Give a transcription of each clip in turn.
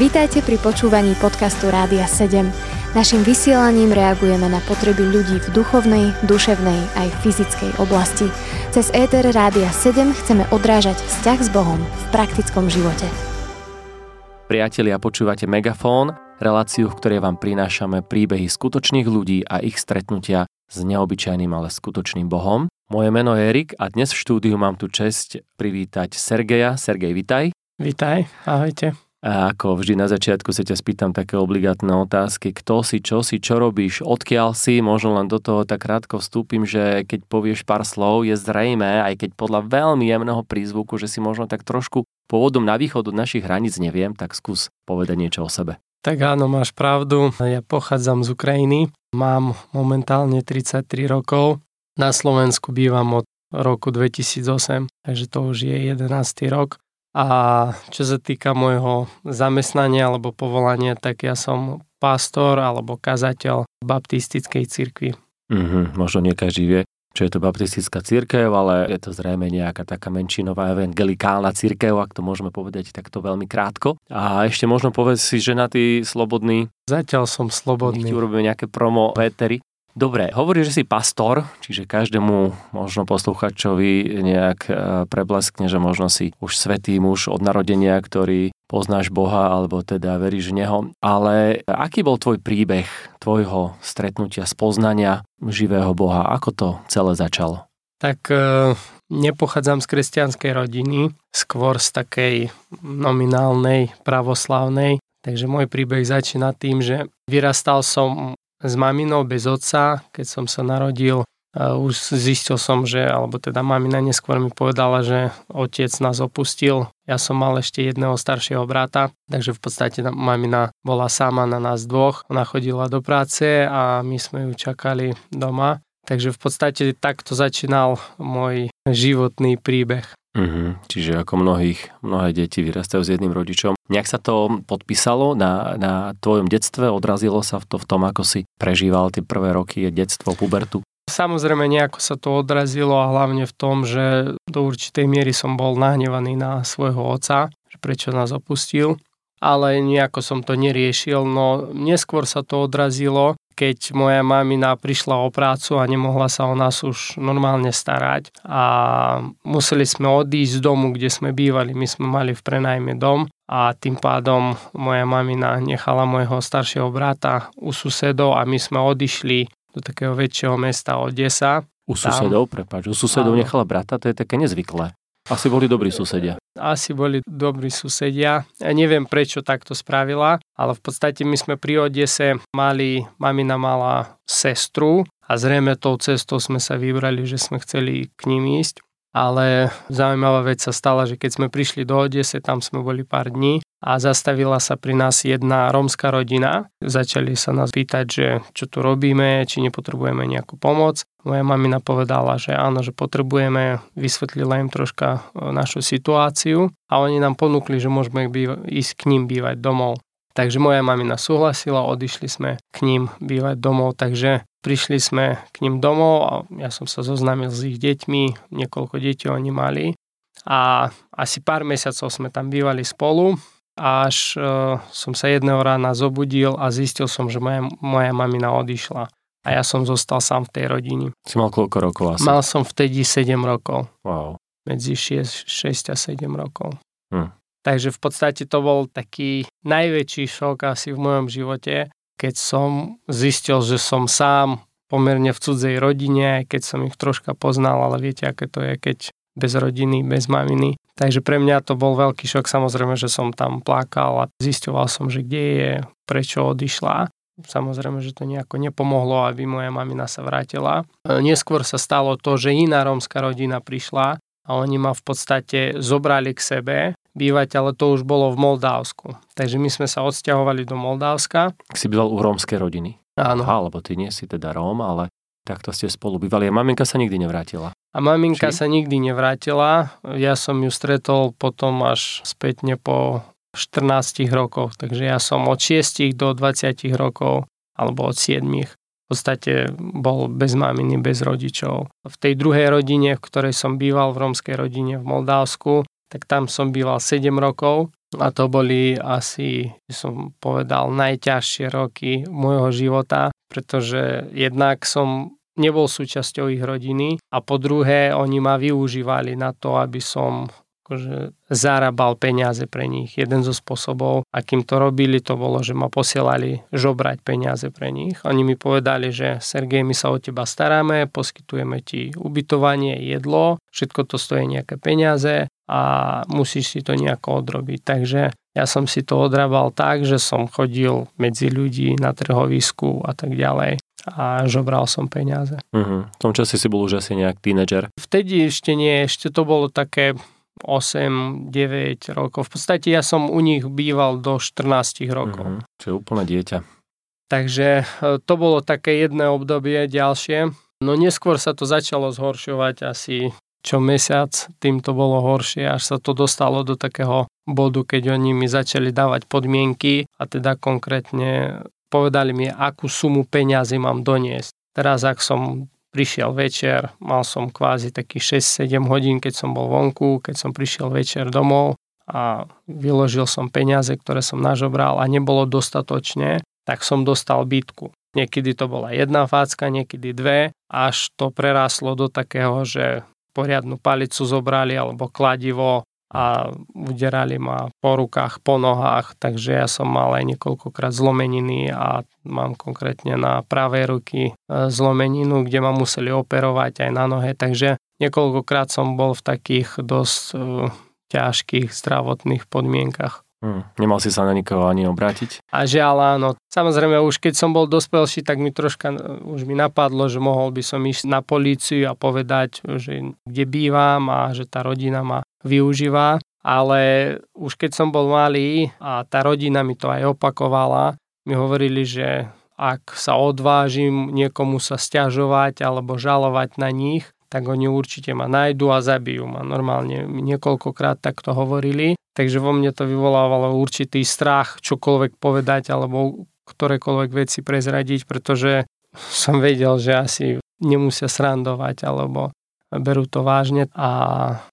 Vítajte pri počúvaní podcastu Rádia 7. Naším vysielaním reagujeme na potreby ľudí v duchovnej, duševnej aj fyzickej oblasti. Cez ETR Rádia 7 chceme odrážať vzťah s Bohom v praktickom živote. Priatelia, počúvate Megafón, reláciu, v ktorej vám prinášame príbehy skutočných ľudí a ich stretnutia s neobyčajným, ale skutočným Bohom. Moje meno je Erik a dnes v štúdiu mám tu čest privítať Sergeja. Sergej, vitaj. Vitaj, ahojte. A ako vždy na začiatku sa ťa spýtam také obligátne otázky. Kto si, čo si, čo robíš, odkiaľ si? Možno len do toho tak krátko vstúpim, že keď povieš pár slov, je zrejme, aj keď podľa veľmi jemného prízvuku, že si možno tak trošku pôvodom na východ od našich hraníc neviem, tak skús povedať niečo o sebe. Tak áno, máš pravdu. Ja pochádzam z Ukrajiny. Mám momentálne 33 rokov. Na Slovensku bývam od roku 2008, takže to už je 11. rok. A čo sa týka môjho zamestnania alebo povolania, tak ja som pastor alebo kazateľ baptistickej cirkvi. Mm-hmm, možno nie každý vie, čo je to baptistická církev, ale je to zrejme nejaká taká menšinová evangelikálna církev, ak to môžeme povedať takto veľmi krátko. A ešte možno povedz si, že na ty slobodný. Zatiaľ som slobodný. Nech urobíme nejaké promo vétery. Dobre, hovorí, že si pastor, čiže každému možno posluchačovi nejak e, prebleskne, že možno si už svetý muž od narodenia, ktorý poznáš Boha, alebo teda veríš v Neho. Ale aký bol tvoj príbeh tvojho stretnutia, spoznania živého Boha? Ako to celé začalo? Tak e, nepochádzam z kresťanskej rodiny, skôr z takej nominálnej, pravoslavnej. Takže môj príbeh začína tým, že vyrastal som s maminou bez otca, keď som sa narodil. Už zistil som, že, alebo teda mamina neskôr mi povedala, že otec nás opustil. Ja som mal ešte jedného staršieho brata, takže v podstate mamina bola sama na nás dvoch. Ona chodila do práce a my sme ju čakali doma. Takže v podstate takto začínal môj životný príbeh. Mm-hmm. Čiže ako mnohých, mnohé deti vyrastajú s jedným rodičom. Nejak sa to podpísalo na, na tvojom detstve? Odrazilo sa to v tom, ako si prežíval tie prvé roky, detstvo, pubertu? Samozrejme nejako sa to odrazilo a hlavne v tom, že do určitej miery som bol nahnevaný na svojho otca, že prečo nás opustil ale nejako som to neriešil. No neskôr sa to odrazilo, keď moja mamina prišla o prácu a nemohla sa o nás už normálne starať a museli sme odísť z domu, kde sme bývali. My sme mali v prenajme dom a tým pádom moja mamina nechala môjho staršieho brata u susedov a my sme odišli do takého väčšieho mesta Odesa. U susedov, prepáč, u susedov nechala brata, to je také nezvyklé. Asi boli dobrí susedia. Asi boli dobrí susedia. Ja neviem, prečo takto spravila, ale v podstate my sme pri Odese mali, mamina mala sestru a zrejme tou cestou sme sa vybrali, že sme chceli k ním ísť. Ale zaujímavá vec sa stala, že keď sme prišli do Odese, tam sme boli pár dní a zastavila sa pri nás jedna rómska rodina. Začali sa nás pýtať, že čo tu robíme, či nepotrebujeme nejakú pomoc. Moja mamina povedala, že áno, že potrebujeme, vysvetlila im troška e, našu situáciu a oni nám ponúkli, že môžeme ísť k ním bývať domov. Takže moja mamina súhlasila, odišli sme k ním bývať domov, takže Prišli sme k ním domov a ja som sa zoznámil s ich deťmi, niekoľko detí oni mali a asi pár mesiacov sme tam bývali spolu až uh, som sa jedného rána zobudil a zistil som, že moja, moja mamina odišla a ja som zostal sám v tej rodine. Si mal koľko rokov asi? Mal som vtedy 7 rokov. Wow. Medzi 6, 6 a 7 rokov. Hm. Takže v podstate to bol taký najväčší šok asi v mojom živote, keď som zistil, že som sám pomerne v cudzej rodine, keď som ich troška poznal, ale viete, aké to je, keď bez rodiny, bez maminy. Takže pre mňa to bol veľký šok, samozrejme, že som tam plakal a zistoval som, že kde je, prečo odišla. Samozrejme, že to nejako nepomohlo, aby moja mamina sa vrátila. Neskôr sa stalo to, že iná rómska rodina prišla a oni ma v podstate zobrali k sebe bývať, ale to už bolo v Moldávsku. Takže my sme sa odsťahovali do Moldávska. Si býval u rómskej rodiny? Áno. Aha, lebo ty nie si teda Róm, ale takto ste spolu bývali. A maminka sa nikdy nevrátila? A maminka Či? sa nikdy nevrátila. Ja som ju stretol potom až spätne po 14 rokoch. Takže ja som od 6 do 20 rokov, alebo od 7 v podstate bol bez maminy, bez rodičov. V tej druhej rodine, v ktorej som býval, v rómskej rodine v Moldavsku, tak tam som býval 7 rokov A to boli asi, som povedal, najťažšie roky môjho života, pretože jednak som nebol súčasťou ich rodiny a po druhé oni ma využívali na to, aby som akože zarábal peniaze pre nich. Jeden zo spôsobov, akým to robili, to bolo, že ma posielali žobrať peniaze pre nich. Oni mi povedali, že Sergej, my sa o teba staráme, poskytujeme ti ubytovanie, jedlo, všetko to stojí nejaké peniaze a musíš si to nejako odrobiť. Takže ja som si to odrábal tak, že som chodil medzi ľudí na trhovisku a tak ďalej a žobral som peniaze. Uh-huh. V tom čase si bol už asi nejak tínedžer. Vtedy ešte nie, ešte to bolo také 8-9 rokov. V podstate ja som u nich býval do 14 rokov. Mm-hmm. Čiže úplne dieťa. Takže e, to bolo také jedné obdobie ďalšie. No neskôr sa to začalo zhoršovať asi čo mesiac, tým to bolo horšie, až sa to dostalo do takého bodu, keď oni mi začali dávať podmienky a teda konkrétne povedali mi, akú sumu peňazí mám doniesť. Teraz, ak som prišiel večer, mal som kvázi taký 6-7 hodín, keď som bol vonku, keď som prišiel večer domov a vyložil som peniaze, ktoré som nažobral a nebolo dostatočne, tak som dostal bytku. Niekedy to bola jedna fácka, niekedy dve, až to preráslo do takého, že poriadnu palicu zobrali alebo kladivo a uderali ma po rukách, po nohách, takže ja som mal aj niekoľkokrát zlomeniny a mám konkrétne na pravej ruky e, zlomeninu, kde ma museli operovať aj na nohe, takže niekoľkokrát som bol v takých dosť uh, ťažkých zdravotných podmienkach. Hmm, nemal si sa na nikoho ani obrátiť? A žiaľ áno. Samozrejme, už keď som bol dospelší, tak mi troška už mi napadlo, že mohol by som ísť na políciu a povedať, že kde bývam a že tá rodina ma využíva, ale už keď som bol malý a tá rodina mi to aj opakovala, mi hovorili, že ak sa odvážim niekomu sa stiažovať alebo žalovať na nich, tak oni určite ma nájdu a zabijú ma. Normálne niekoľkokrát takto hovorili, takže vo mne to vyvolávalo určitý strach čokoľvek povedať alebo ktorékoľvek veci prezradiť, pretože som vedel, že asi nemusia srandovať alebo berú to vážne a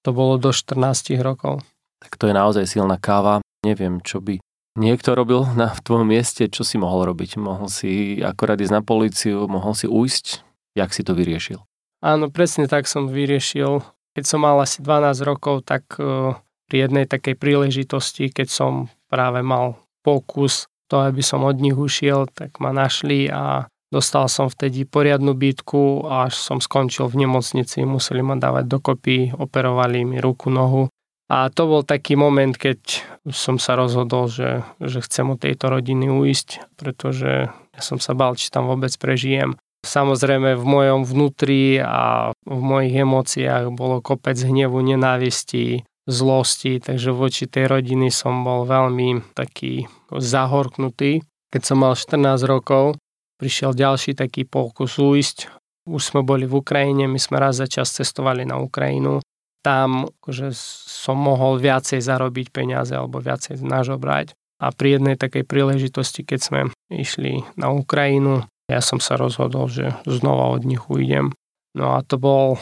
to bolo do 14 rokov. Tak to je naozaj silná káva. Neviem, čo by niekto robil na v tvojom mieste, čo si mohol robiť? Mohol si akorát ísť na políciu, mohol si ujsť? Jak si to vyriešil? Áno, presne tak som vyriešil. Keď som mal asi 12 rokov, tak e, pri jednej takej príležitosti, keď som práve mal pokus to, aby som od nich ušiel, tak ma našli a Dostal som vtedy poriadnu bytku až som skončil v nemocnici, museli ma dávať dokopy, operovali mi ruku, nohu. A to bol taký moment, keď som sa rozhodol, že, že chcem od tejto rodiny uísť, pretože ja som sa bal, či tam vôbec prežijem. Samozrejme v mojom vnútri a v mojich emóciách bolo kopec hnevu, nenávisti, zlosti, takže voči tej rodiny som bol veľmi taký zahorknutý. Keď som mal 14 rokov, prišiel ďalší taký pokus ujsť. Už sme boli v Ukrajine, my sme raz za čas cestovali na Ukrajinu. Tam akože som mohol viacej zarobiť peniaze alebo viacej nažobrať. A pri jednej takej príležitosti, keď sme išli na Ukrajinu, ja som sa rozhodol, že znova od nich ujdem. No a to bol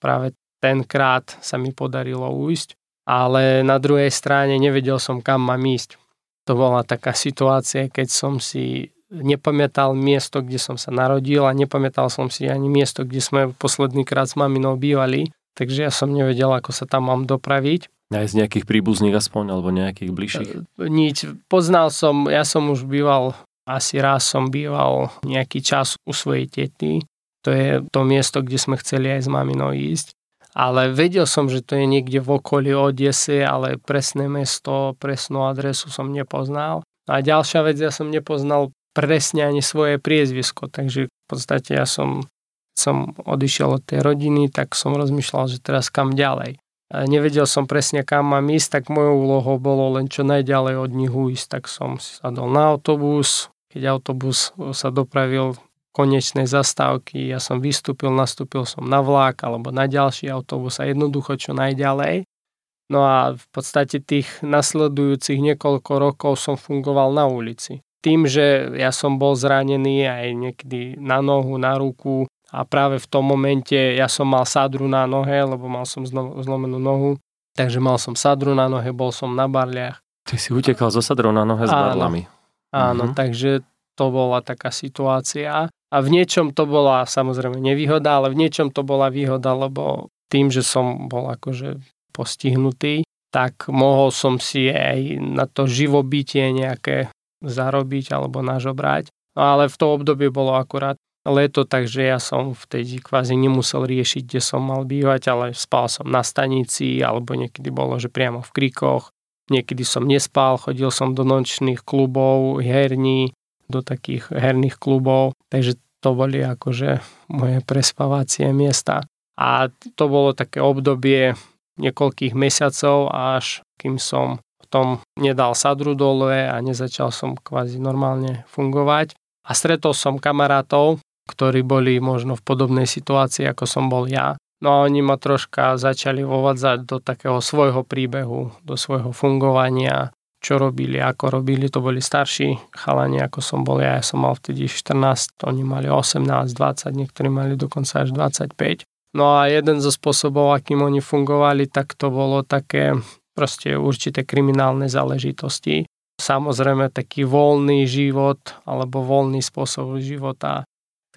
práve tenkrát sa mi podarilo ujsť, ale na druhej strane nevedel som, kam mám ísť. To bola taká situácia, keď som si nepamätal miesto, kde som sa narodil a nepamätal som si ani miesto, kde sme posledný krát s maminou bývali, takže ja som nevedel, ako sa tam mám dopraviť. Aj z nejakých príbuzných aspoň, alebo nejakých bližších? E, nič. Poznal som, ja som už býval, asi raz som býval nejaký čas u svojej tety. To je to miesto, kde sme chceli aj s maminou ísť. Ale vedel som, že to je niekde v okolí Odesy, ale presné mesto, presnú adresu som nepoznal. A ďalšia vec, ja som nepoznal presne ani svoje priezvisko, takže v podstate ja som, som odišiel od tej rodiny, tak som rozmýšľal, že teraz kam ďalej. A nevedel som presne kam mám ísť, tak mojou úlohou bolo len čo najďalej od nich ujsť, tak som sadol na autobus, keď autobus sa dopravil konečnej zastávky, ja som vystúpil, nastúpil som na vlak alebo na ďalší autobus a jednoducho čo najďalej. No a v podstate tých nasledujúcich niekoľko rokov som fungoval na ulici tým, že ja som bol zranený aj niekedy na nohu, na ruku a práve v tom momente ja som mal sadru na nohe, lebo mal som zlomenú nohu, takže mal som sadru na nohe, bol som na barliach Ty si utekal zo sadrou na nohe s barlami. Áno, mm-hmm. takže to bola taká situácia. A v niečom to bola samozrejme nevýhoda, ale v niečom to bola výhoda, lebo tým, že som bol akože postihnutý, tak mohol som si aj na to živobytie nejaké zarobiť alebo nažobrať. No ale v to obdobie bolo akurát leto, takže ja som vtedy kvázi nemusel riešiť, kde som mal bývať, ale spal som na stanici, alebo niekedy bolo, že priamo v krikoch. Niekedy som nespal, chodil som do nočných klubov, herní, do takých herných klubov, takže to boli akože moje prespávacie miesta. A to bolo také obdobie niekoľkých mesiacov, až kým som v tom nedal sadru dole a nezačal som kvázi normálne fungovať. A stretol som kamarátov, ktorí boli možno v podobnej situácii, ako som bol ja. No a oni ma troška začali vovadzať do takého svojho príbehu, do svojho fungovania, čo robili, ako robili. To boli starší chalani, ako som bol ja. Ja som mal vtedy 14, oni mali 18, 20, niektorí mali dokonca až 25. No a jeden zo spôsobov, akým oni fungovali, tak to bolo také proste určité kriminálne záležitosti. Samozrejme taký voľný život alebo voľný spôsob života.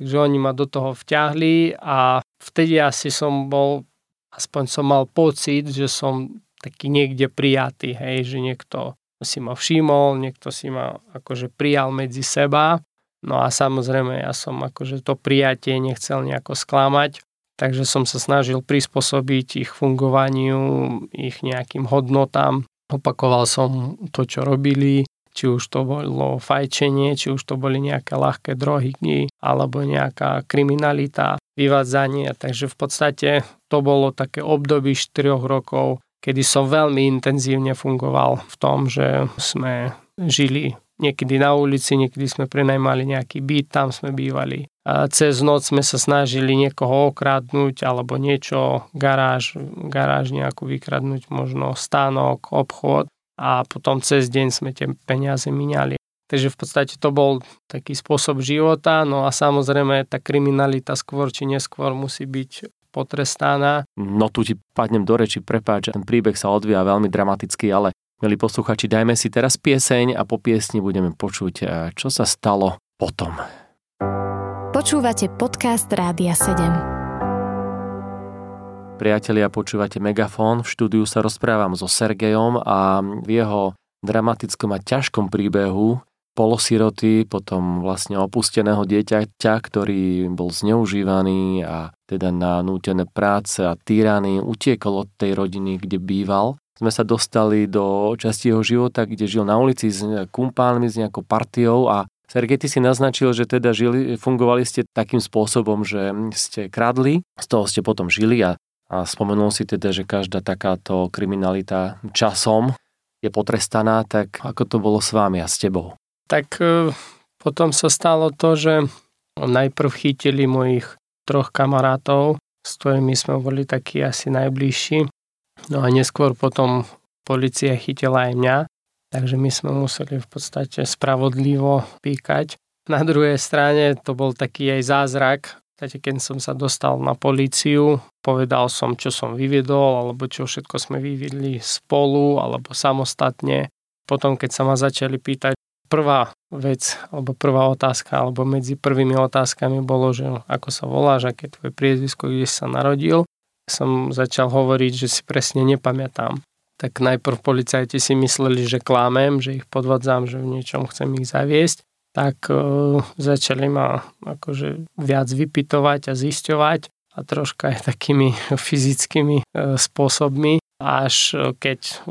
Takže oni ma do toho vťahli a vtedy asi som bol, aspoň som mal pocit, že som taký niekde prijatý, hej, že niekto si ma všimol, niekto si ma akože prijal medzi seba. No a samozrejme ja som akože to prijatie nechcel nejako sklamať, takže som sa snažil prispôsobiť ich fungovaniu, ich nejakým hodnotám. Opakoval som to, čo robili, či už to bolo fajčenie, či už to boli nejaké ľahké drohy, alebo nejaká kriminalita, vyvádzanie. Takže v podstate to bolo také obdobie 4 rokov, kedy som veľmi intenzívne fungoval v tom, že sme žili niekedy na ulici, niekedy sme prenajmali nejaký byt, tam sme bývali. A cez noc sme sa snažili niekoho okradnúť alebo niečo, garáž, garáž nejakú vykradnúť, možno stánok, obchod a potom cez deň sme tie peniaze miniali. Takže v podstate to bol taký spôsob života, no a samozrejme tá kriminalita skôr či neskôr musí byť potrestaná. No tu ti padnem do reči, prepáč, ten príbeh sa odvíja veľmi dramaticky, ale milí posluchači, dajme si teraz pieseň a po piesni budeme počuť, eh, čo sa stalo potom. Počúvate podcast Rádia 7. Priatelia, počúvate Megafón. V štúdiu sa rozprávam so Sergejom a v jeho dramatickom a ťažkom príbehu polosiroty, potom vlastne opusteného dieťaťa, ktorý bol zneužívaný a teda na nútené práce a týrany utiekol od tej rodiny, kde býval. Sme sa dostali do časti jeho života, kde žil na ulici s kumpánmi, s nejakou partiou a Sergej, ty si naznačil, že teda žili, fungovali ste takým spôsobom, že ste kradli, z toho ste potom žili a, a spomenul si teda, že každá takáto kriminalita časom je potrestaná, tak ako to bolo s vámi a s tebou? tak e, potom sa stalo to, že najprv chytili mojich troch kamarátov, s ktorými sme boli takí asi najbližší. No a neskôr potom policia chytila aj mňa, takže my sme museli v podstate spravodlivo píkať. Na druhej strane to bol taký aj zázrak, Takže keď som sa dostal na políciu, povedal som, čo som vyviedol, alebo čo všetko sme vyviedli spolu, alebo samostatne. Potom, keď sa ma začali pýtať, prvá vec, alebo prvá otázka, alebo medzi prvými otázkami bolo, že ako sa voláš, aké tvoje priezvisko, kde si sa narodil. Som začal hovoriť, že si presne nepamätám. Tak najprv policajti si mysleli, že klámem, že ich podvádzam, že v niečom chcem ich zaviesť. Tak e, začali ma akože viac vypitovať a zisťovať a troška aj takými fyzickými e, spôsobmi až e, keď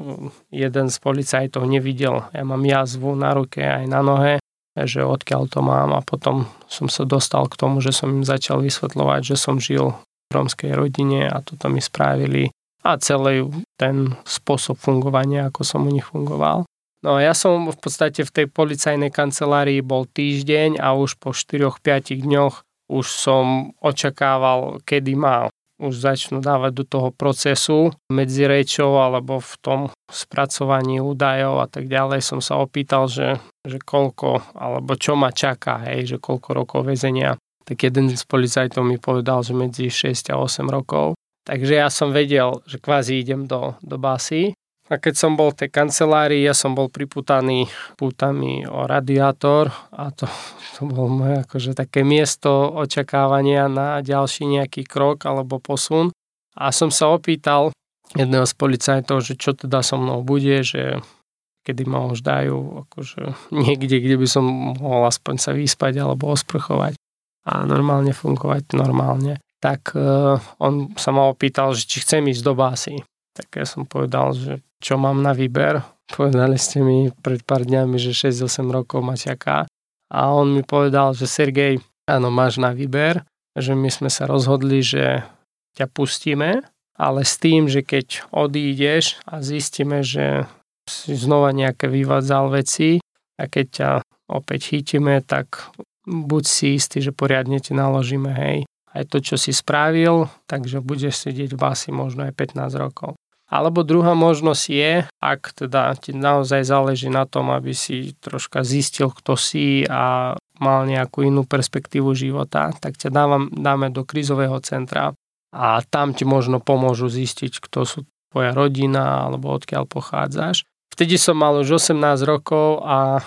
jeden z policajtov nevidel, ja mám jazvu na ruke aj na nohe, že odkiaľ to mám a potom som sa dostal k tomu, že som im začal vysvetľovať, že som žil v romskej rodine a toto mi spravili a celý ten spôsob fungovania, ako som u nich fungoval. No ja som v podstate v tej policajnej kancelárii bol týždeň a už po 4-5 dňoch už som očakával, kedy ma už začnú dávať do toho procesu medzi rečou alebo v tom spracovaní údajov a tak ďalej som sa opýtal, že, že koľko alebo čo ma čaká, hej, že koľko rokov väzenia. Tak jeden z policajtov mi povedal, že medzi 6 a 8 rokov. Takže ja som vedel, že kvázi idem do, do basy. A keď som bol v tej kancelárii, ja som bol priputaný pútami o radiátor a to, to bolo moje akože také miesto očakávania na ďalší nejaký krok alebo posun. A som sa opýtal jedného z policajtov, že čo teda so mnou bude, že kedy ma už dajú akože niekde, kde by som mohol aspoň sa vyspať alebo osprchovať a normálne fungovať normálne. Tak uh, on sa ma opýtal, že či chcem ísť do básy. Tak ja som povedal, že čo mám na výber. Povedali ste mi pred pár dňami, že 6-8 rokov ma čaká. A on mi povedal, že Sergej, áno, máš na výber, že my sme sa rozhodli, že ťa pustíme, ale s tým, že keď odídeš a zistíme, že si znova nejaké vyvádzal veci a keď ťa opäť chytíme, tak buď si istý, že poriadne ti naložíme, hej, aj to, čo si spravil, takže budeš sedieť v basi možno aj 15 rokov. Alebo druhá možnosť je, ak teda ti naozaj záleží na tom, aby si troška zistil, kto si a mal nejakú inú perspektívu života, tak ťa dávam, dáme do krízového centra a tam ti možno pomôžu zistiť, kto sú tvoja rodina alebo odkiaľ pochádzaš. Vtedy som mal už 18 rokov a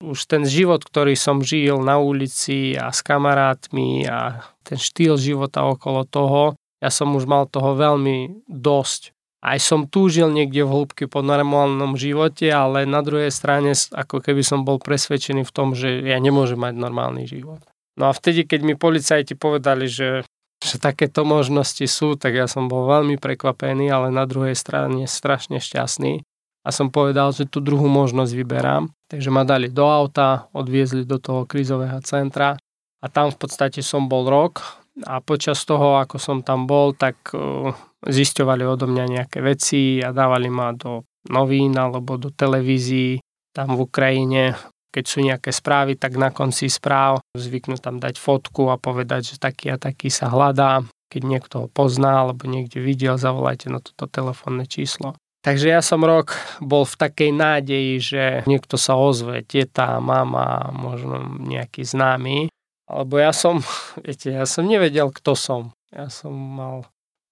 už ten život, ktorý som žil na ulici a s kamarátmi a ten štýl života okolo toho, ja som už mal toho veľmi dosť aj som túžil niekde v hĺbke po normálnom živote, ale na druhej strane ako keby som bol presvedčený v tom, že ja nemôžem mať normálny život. No a vtedy, keď mi policajti povedali, že, že takéto možnosti sú, tak ja som bol veľmi prekvapený, ale na druhej strane strašne šťastný. A som povedal, že tú druhú možnosť vyberám. Takže ma dali do auta, odviezli do toho krízového centra a tam v podstate som bol rok a počas toho, ako som tam bol, tak uh, zisťovali odo mňa nejaké veci a dávali ma do novín alebo do televízií tam v Ukrajine. Keď sú nejaké správy, tak na konci správ zvyknú tam dať fotku a povedať, že taký a taký sa hľadá. Keď niekto ho pozná alebo niekde videl, zavolajte na toto telefónne číslo. Takže ja som rok bol v takej nádeji, že niekto sa ozve, teta, mama, možno nejaký známy. Alebo ja som, viete, ja som nevedel, kto som. Ja som mal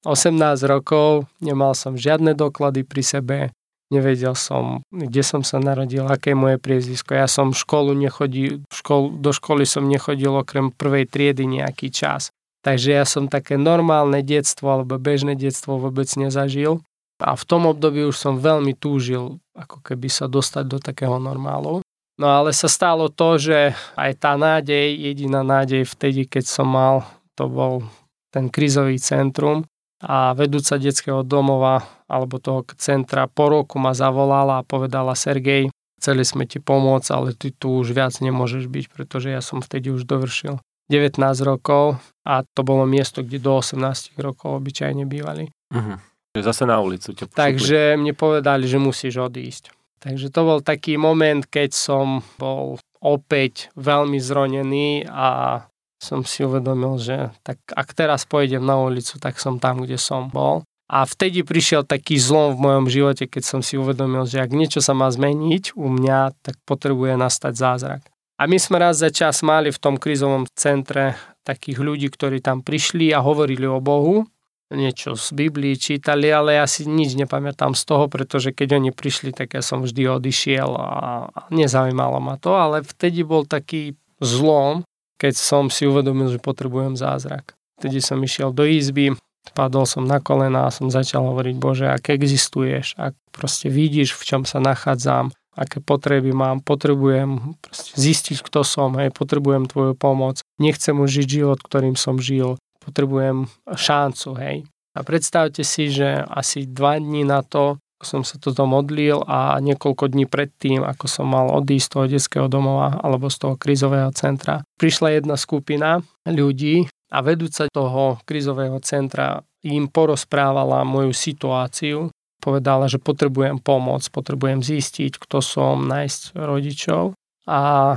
18 rokov, nemal som žiadne doklady pri sebe, nevedel som, kde som sa narodil, aké je moje priezvisko. Ja som školu nechodil, škol, do školy som nechodil okrem prvej triedy nejaký čas. Takže ja som také normálne detstvo alebo bežné detstvo vôbec nezažil. A v tom období už som veľmi túžil ako keby sa dostať do takého normálu. No ale sa stalo to, že aj tá nádej, jediná nádej vtedy, keď som mal, to bol ten krizový centrum, a vedúca detského domova alebo toho centra po roku ma zavolala a povedala Sergej, chceli sme ti pomôcť, ale ty tu už viac nemôžeš byť, pretože ja som vtedy už dovršil 19 rokov a to bolo miesto, kde do 18 rokov obyčajne bývali. Uh-huh. Zase na ulicu. Takže mne povedali, že musíš odísť. Takže to bol taký moment, keď som bol opäť veľmi zronený a som si uvedomil, že tak ak teraz pôjdem na ulicu, tak som tam, kde som bol. A vtedy prišiel taký zlom v mojom živote, keď som si uvedomil, že ak niečo sa má zmeniť u mňa, tak potrebuje nastať zázrak. A my sme raz za čas mali v tom krizovom centre takých ľudí, ktorí tam prišli a hovorili o Bohu, niečo z Biblii čítali, ale ja si nič nepamätám z toho, pretože keď oni prišli, tak ja som vždy odišiel a nezaujímalo ma to, ale vtedy bol taký zlom, keď som si uvedomil, že potrebujem zázrak. Vtedy som išiel do izby, padol som na kolena a som začal hovoriť, Bože, ak existuješ, ak proste vidíš, v čom sa nachádzam, aké potreby mám, potrebujem zistiť, kto som, hej, potrebujem tvoju pomoc, nechcem už žiť život, ktorým som žil, potrebujem šancu, hej. A predstavte si, že asi dva dní na to som sa toto modlil a niekoľko dní predtým, ako som mal odísť z toho detského domova alebo z toho krizového centra, prišla jedna skupina ľudí a vedúca toho krizového centra im porozprávala moju situáciu, povedala, že potrebujem pomoc, potrebujem zistiť, kto som, nájsť rodičov a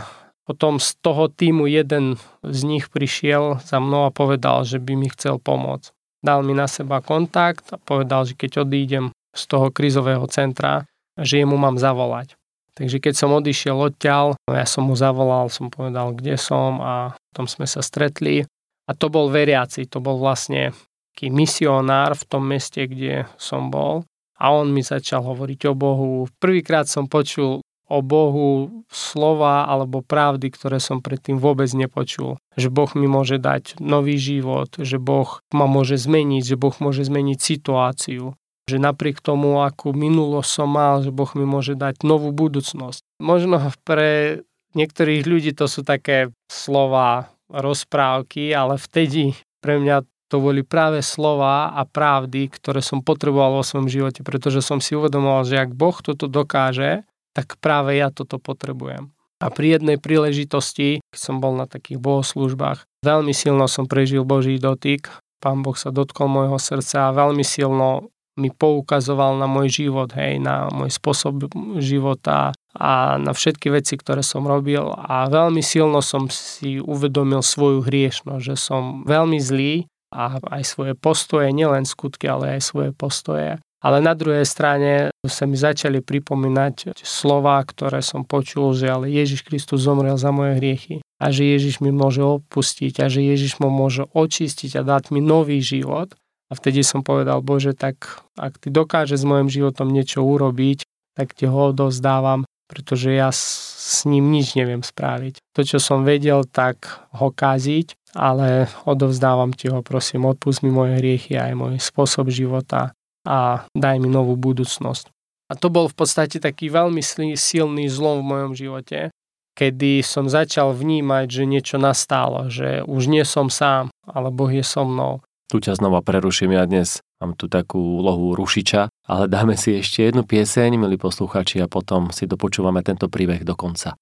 potom z toho týmu jeden z nich prišiel za mnou a povedal, že by mi chcel pomôcť. Dal mi na seba kontakt a povedal, že keď odídem z toho krizového centra, že jemu mám zavolať. Takže keď som odišiel odtiaľ, ja som mu zavolal, som povedal, kde som a tom sme sa stretli. A to bol veriaci, to bol vlastne taký misionár v tom meste, kde som bol. a on mi začal hovoriť o Bohu. Prvýkrát som počul o Bohu slova alebo pravdy, ktoré som predtým vôbec nepočul. Že Boh mi môže dať nový život, že Boh ma môže zmeniť, že Boh môže zmeniť situáciu. Že napriek tomu, akú minulosť som mal, že Boh mi môže dať novú budúcnosť. Možno pre niektorých ľudí to sú také slova, rozprávky, ale vtedy pre mňa to boli práve slova a pravdy, ktoré som potreboval vo svojom živote, pretože som si uvedomoval, že ak Boh toto dokáže, tak práve ja toto potrebujem. A pri jednej príležitosti, keď som bol na takých bohoslužbách, veľmi silno som prežil Boží dotyk. Pán Boh sa dotkol môjho srdca a veľmi silno mi poukazoval na môj život, hej, na môj spôsob života a na všetky veci, ktoré som robil a veľmi silno som si uvedomil svoju hriešnosť, že som veľmi zlý a aj svoje postoje, nielen skutky, ale aj svoje postoje. Ale na druhej strane sa mi začali pripomínať slova, ktoré som počul, že ale Ježiš Kristus zomrel za moje hriechy a že Ježiš mi môže opustiť a že Ježiš mu môže očistiť a dať mi nový život. A vtedy som povedal, Bože, tak ak ty dokáže s mojim životom niečo urobiť, tak ti ho dozdávam, pretože ja s ním nič neviem spraviť. To, čo som vedel, tak ho kaziť ale odovzdávam ti ho, prosím, odpust mi moje hriechy aj môj spôsob života a daj mi novú budúcnosť. A to bol v podstate taký veľmi silný zlom v mojom živote, kedy som začal vnímať, že niečo nastalo, že už nie som sám, ale Boh je so mnou. Tu ťa znova preruším, ja dnes mám tu takú úlohu rušiča, ale dáme si ešte jednu pieseň, milí posluchači, a potom si dopočúvame tento príbeh do konca.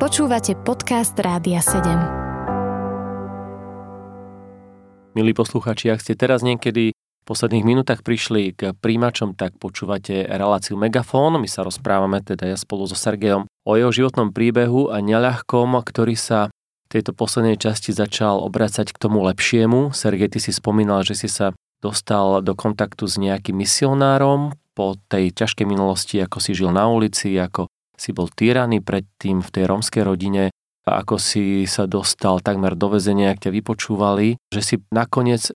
Počúvate podcast Rádia 7. Milí posluchači, ak ste teraz niekedy posledných minútach prišli k príjimačom, tak počúvate reláciu Megafón. My sa rozprávame, teda ja spolu so Sergejom, o jeho životnom príbehu a neľahkom, ktorý sa v tejto poslednej časti začal obracať k tomu lepšiemu. Sergej, ty si spomínal, že si sa dostal do kontaktu s nejakým misionárom po tej ťažkej minulosti, ako si žil na ulici, ako si bol týraný predtým v tej romskej rodine ako si sa dostal takmer do väzenia, ak ťa vypočúvali, že si nakoniec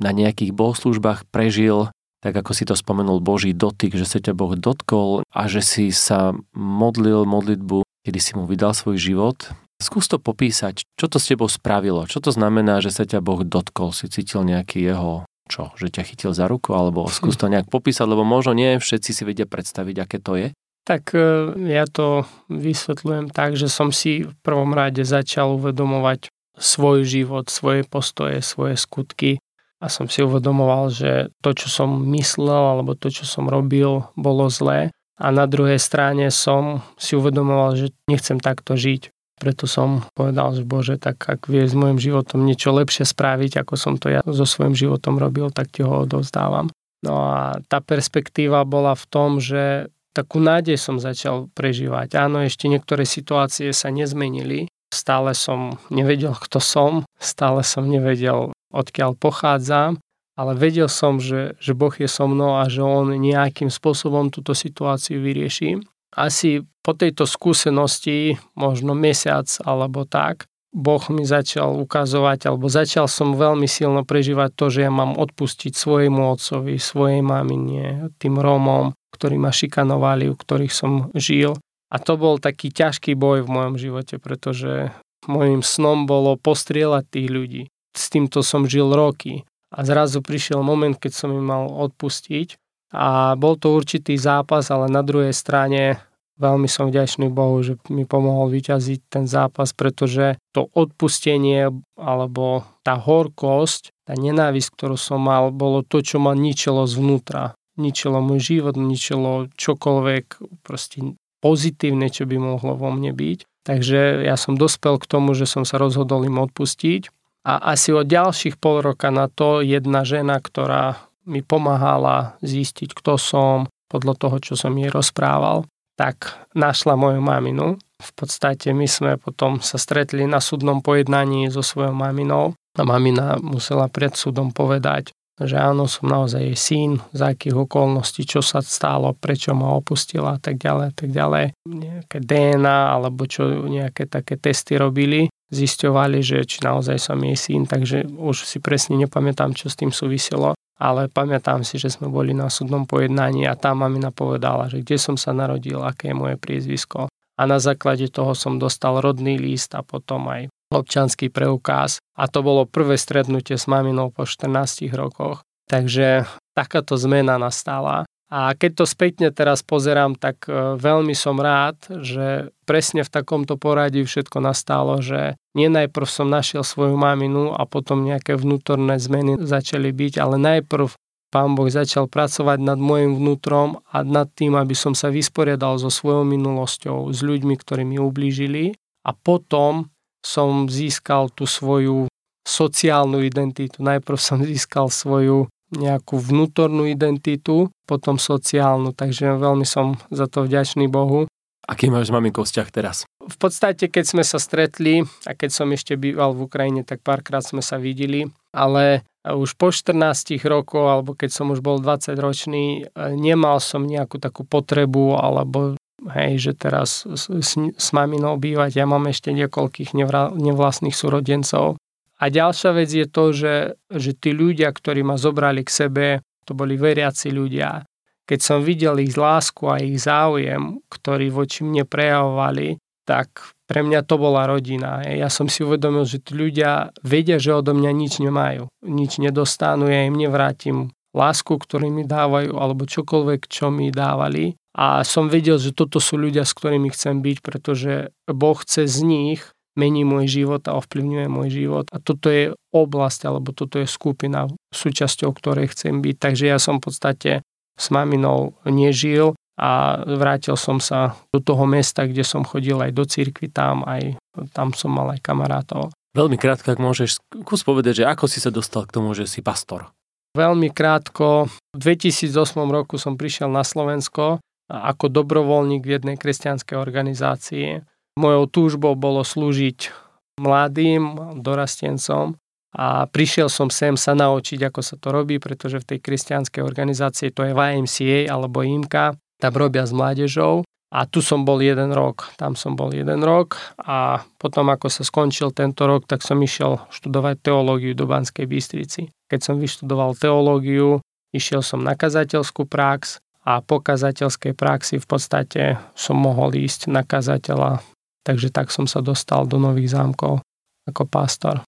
na nejakých bohoslužbách prežil, tak ako si to spomenul, Boží dotyk, že sa ťa Boh dotkol a že si sa modlil modlitbu, kedy si mu vydal svoj život. Skús to popísať, čo to s tebou spravilo, čo to znamená, že sa ťa Boh dotkol, si cítil nejaký jeho čo, že ťa chytil za ruku, alebo skús to nejak popísať, lebo možno nie všetci si vedia predstaviť, aké to je. Tak e, ja to vysvetľujem tak, že som si v prvom rade začal uvedomovať svoj život, svoje postoje, svoje skutky a som si uvedomoval, že to, čo som myslel alebo to, čo som robil, bolo zlé. A na druhej strane som si uvedomoval, že nechcem takto žiť. Preto som povedal, že Bože, tak ak vie s môjim životom niečo lepšie spraviť, ako som to ja so svojím životom robil, tak ti ho odovzdávam. No a tá perspektíva bola v tom, že takú nádej som začal prežívať. Áno, ešte niektoré situácie sa nezmenili. Stále som nevedel, kto som, stále som nevedel, odkiaľ pochádzam, ale vedel som, že, že Boh je so mnou a že On nejakým spôsobom túto situáciu vyrieši. Asi po tejto skúsenosti, možno mesiac alebo tak, Boh mi začal ukazovať, alebo začal som veľmi silno prežívať to, že ja mám odpustiť svojemu otcovi, svojej mamine, tým Rómom, ktorí ma šikanovali, u ktorých som žil. A to bol taký ťažký boj v mojom živote, pretože môjim snom bolo postrieľať tých ľudí. S týmto som žil roky. A zrazu prišiel moment, keď som im mal odpustiť. A bol to určitý zápas, ale na druhej strane veľmi som vďačný Bohu, že mi pomohol vyťaziť ten zápas, pretože to odpustenie alebo tá horkosť, tá nenávisť, ktorú som mal, bolo to, čo ma ničilo zvnútra ničilo môj život, ničilo čokoľvek proste pozitívne, čo by mohlo vo mne byť. Takže ja som dospel k tomu, že som sa rozhodol im odpustiť. A asi od ďalších pol roka na to jedna žena, ktorá mi pomáhala zistiť, kto som, podľa toho, čo som jej rozprával, tak našla moju maminu. V podstate my sme potom sa stretli na súdnom pojednaní so svojou maminou a mamina musela pred súdom povedať, že áno, som naozaj jej syn, za akých okolností, čo sa stalo, prečo ma opustila a tak ďalej, tak ďalej. Nejaké DNA alebo čo nejaké také testy robili, zisťovali, že či naozaj som jej syn, takže už si presne nepamätám, čo s tým súviselo. ale pamätám si, že sme boli na súdnom pojednaní a tá mamina povedala, že kde som sa narodil, aké je moje priezvisko. A na základe toho som dostal rodný list a potom aj občanský preukaz. A to bolo prvé stretnutie s maminou po 14 rokoch. Takže takáto zmena nastala. A keď to spätne teraz pozerám, tak e, veľmi som rád, že presne v takomto poradí všetko nastalo, že nie najprv som našiel svoju maminu a potom nejaké vnútorné zmeny začali byť, ale najprv pán Boh začal pracovať nad môjim vnútrom a nad tým, aby som sa vysporiadal so svojou minulosťou, s ľuďmi, ktorí mi ublížili a potom som získal tú svoju sociálnu identitu. Najprv som získal svoju nejakú vnútornú identitu, potom sociálnu, takže veľmi som za to vďačný Bohu. Aký máš s maminkou vzťah teraz? V podstate, keď sme sa stretli a keď som ešte býval v Ukrajine, tak párkrát sme sa videli, ale už po 14 rokov, alebo keď som už bol 20 ročný, nemal som nejakú takú potrebu, alebo hej, že teraz s, s, s maminou bývať. Ja mám ešte niekoľkých nevra, nevlastných súrodencov, a ďalšia vec je to, že, že tí ľudia, ktorí ma zobrali k sebe, to boli veriaci ľudia. Keď som videl ich lásku a ich záujem, ktorý voči mne prejavovali, tak pre mňa to bola rodina. Ja som si uvedomil, že tí ľudia vedia, že odo mňa nič nemajú. Nič nedostanú, ja im nevrátim lásku, ktorú mi dávajú, alebo čokoľvek, čo mi dávali. A som vedel, že toto sú ľudia, s ktorými chcem byť, pretože Boh chce z nich mení môj život a ovplyvňuje môj život. A toto je oblasť, alebo toto je skupina, súčasťou ktorej chcem byť. Takže ja som v podstate s maminou nežil a vrátil som sa do toho mesta, kde som chodil aj do cirkvi tam, aj tam som mal aj kamarátov. Veľmi krátko, ak môžeš kus povedať, že ako si sa dostal k tomu, že si pastor? Veľmi krátko. V 2008 roku som prišiel na Slovensko ako dobrovoľník v jednej kresťanskej organizácii Mojou túžbou bolo slúžiť mladým dorastencom a prišiel som sem sa naučiť, ako sa to robí, pretože v tej kresťanskej organizácii to je YMCA alebo IMKA, tam robia s mládežou a tu som bol jeden rok, tam som bol jeden rok a potom ako sa skončil tento rok, tak som išiel študovať teológiu do Banskej Bystrici. Keď som vyštudoval teológiu, išiel som na kazateľskú prax a po kazateľskej praxi v podstate som mohol ísť na kazateľa Takže tak som sa dostal do Nových zámkov ako pastor.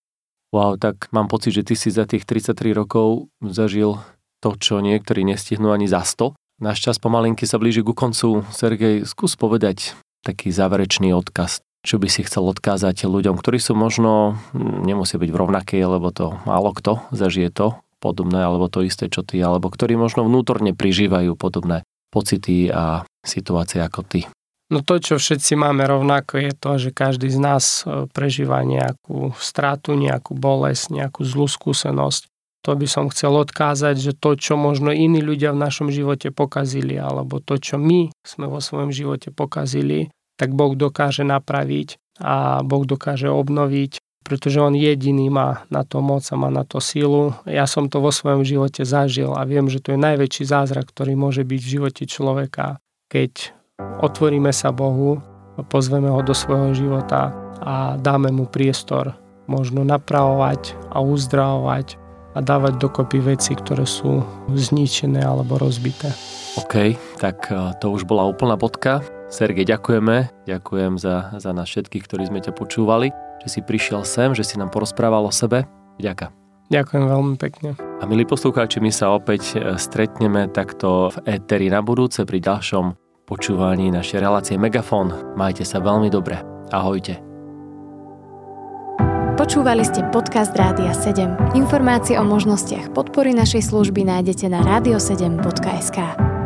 Wow, tak mám pocit, že ty si za tých 33 rokov zažil to, čo niektorí nestihnú ani za 100. Náš čas pomalinky sa blíži ku koncu. Sergej, skús povedať taký záverečný odkaz. Čo by si chcel odkázať ľuďom, ktorí sú možno, nemusí byť v rovnakej, lebo to málo kto zažije to podobné, alebo to isté, čo ty, alebo ktorí možno vnútorne prižívajú podobné pocity a situácie ako ty. No to, čo všetci máme rovnako, je to, že každý z nás e, prežíva nejakú stratu, nejakú bolesť, nejakú zlú skúsenosť. To by som chcel odkázať, že to, čo možno iní ľudia v našom živote pokazili, alebo to, čo my sme vo svojom živote pokazili, tak Boh dokáže napraviť a Boh dokáže obnoviť, pretože On jediný má na to moc a má na to sílu. Ja som to vo svojom živote zažil a viem, že to je najväčší zázrak, ktorý môže byť v živote človeka, keď otvoríme sa Bohu, pozveme ho do svojho života a dáme mu priestor možno napravovať a uzdravovať a dávať dokopy veci, ktoré sú zničené alebo rozbité. OK, tak e, to už bola úplná bodka. Sergej, ďakujeme. Ďakujem za, za nás všetkých, ktorí sme ťa počúvali, že si prišiel sem, že si nám porozprával o sebe. Ďakujem. Ďakujem veľmi pekne. A milí poslucháči, my sa opäť e, stretneme takto v éteri na budúce pri ďalšom počúvaní našej relácie Megafón. Majte sa veľmi dobre. Ahojte. Počúvali ste podcast Rádia 7. Informácie o možnostiach podpory našej služby nájdete na radio7.sk.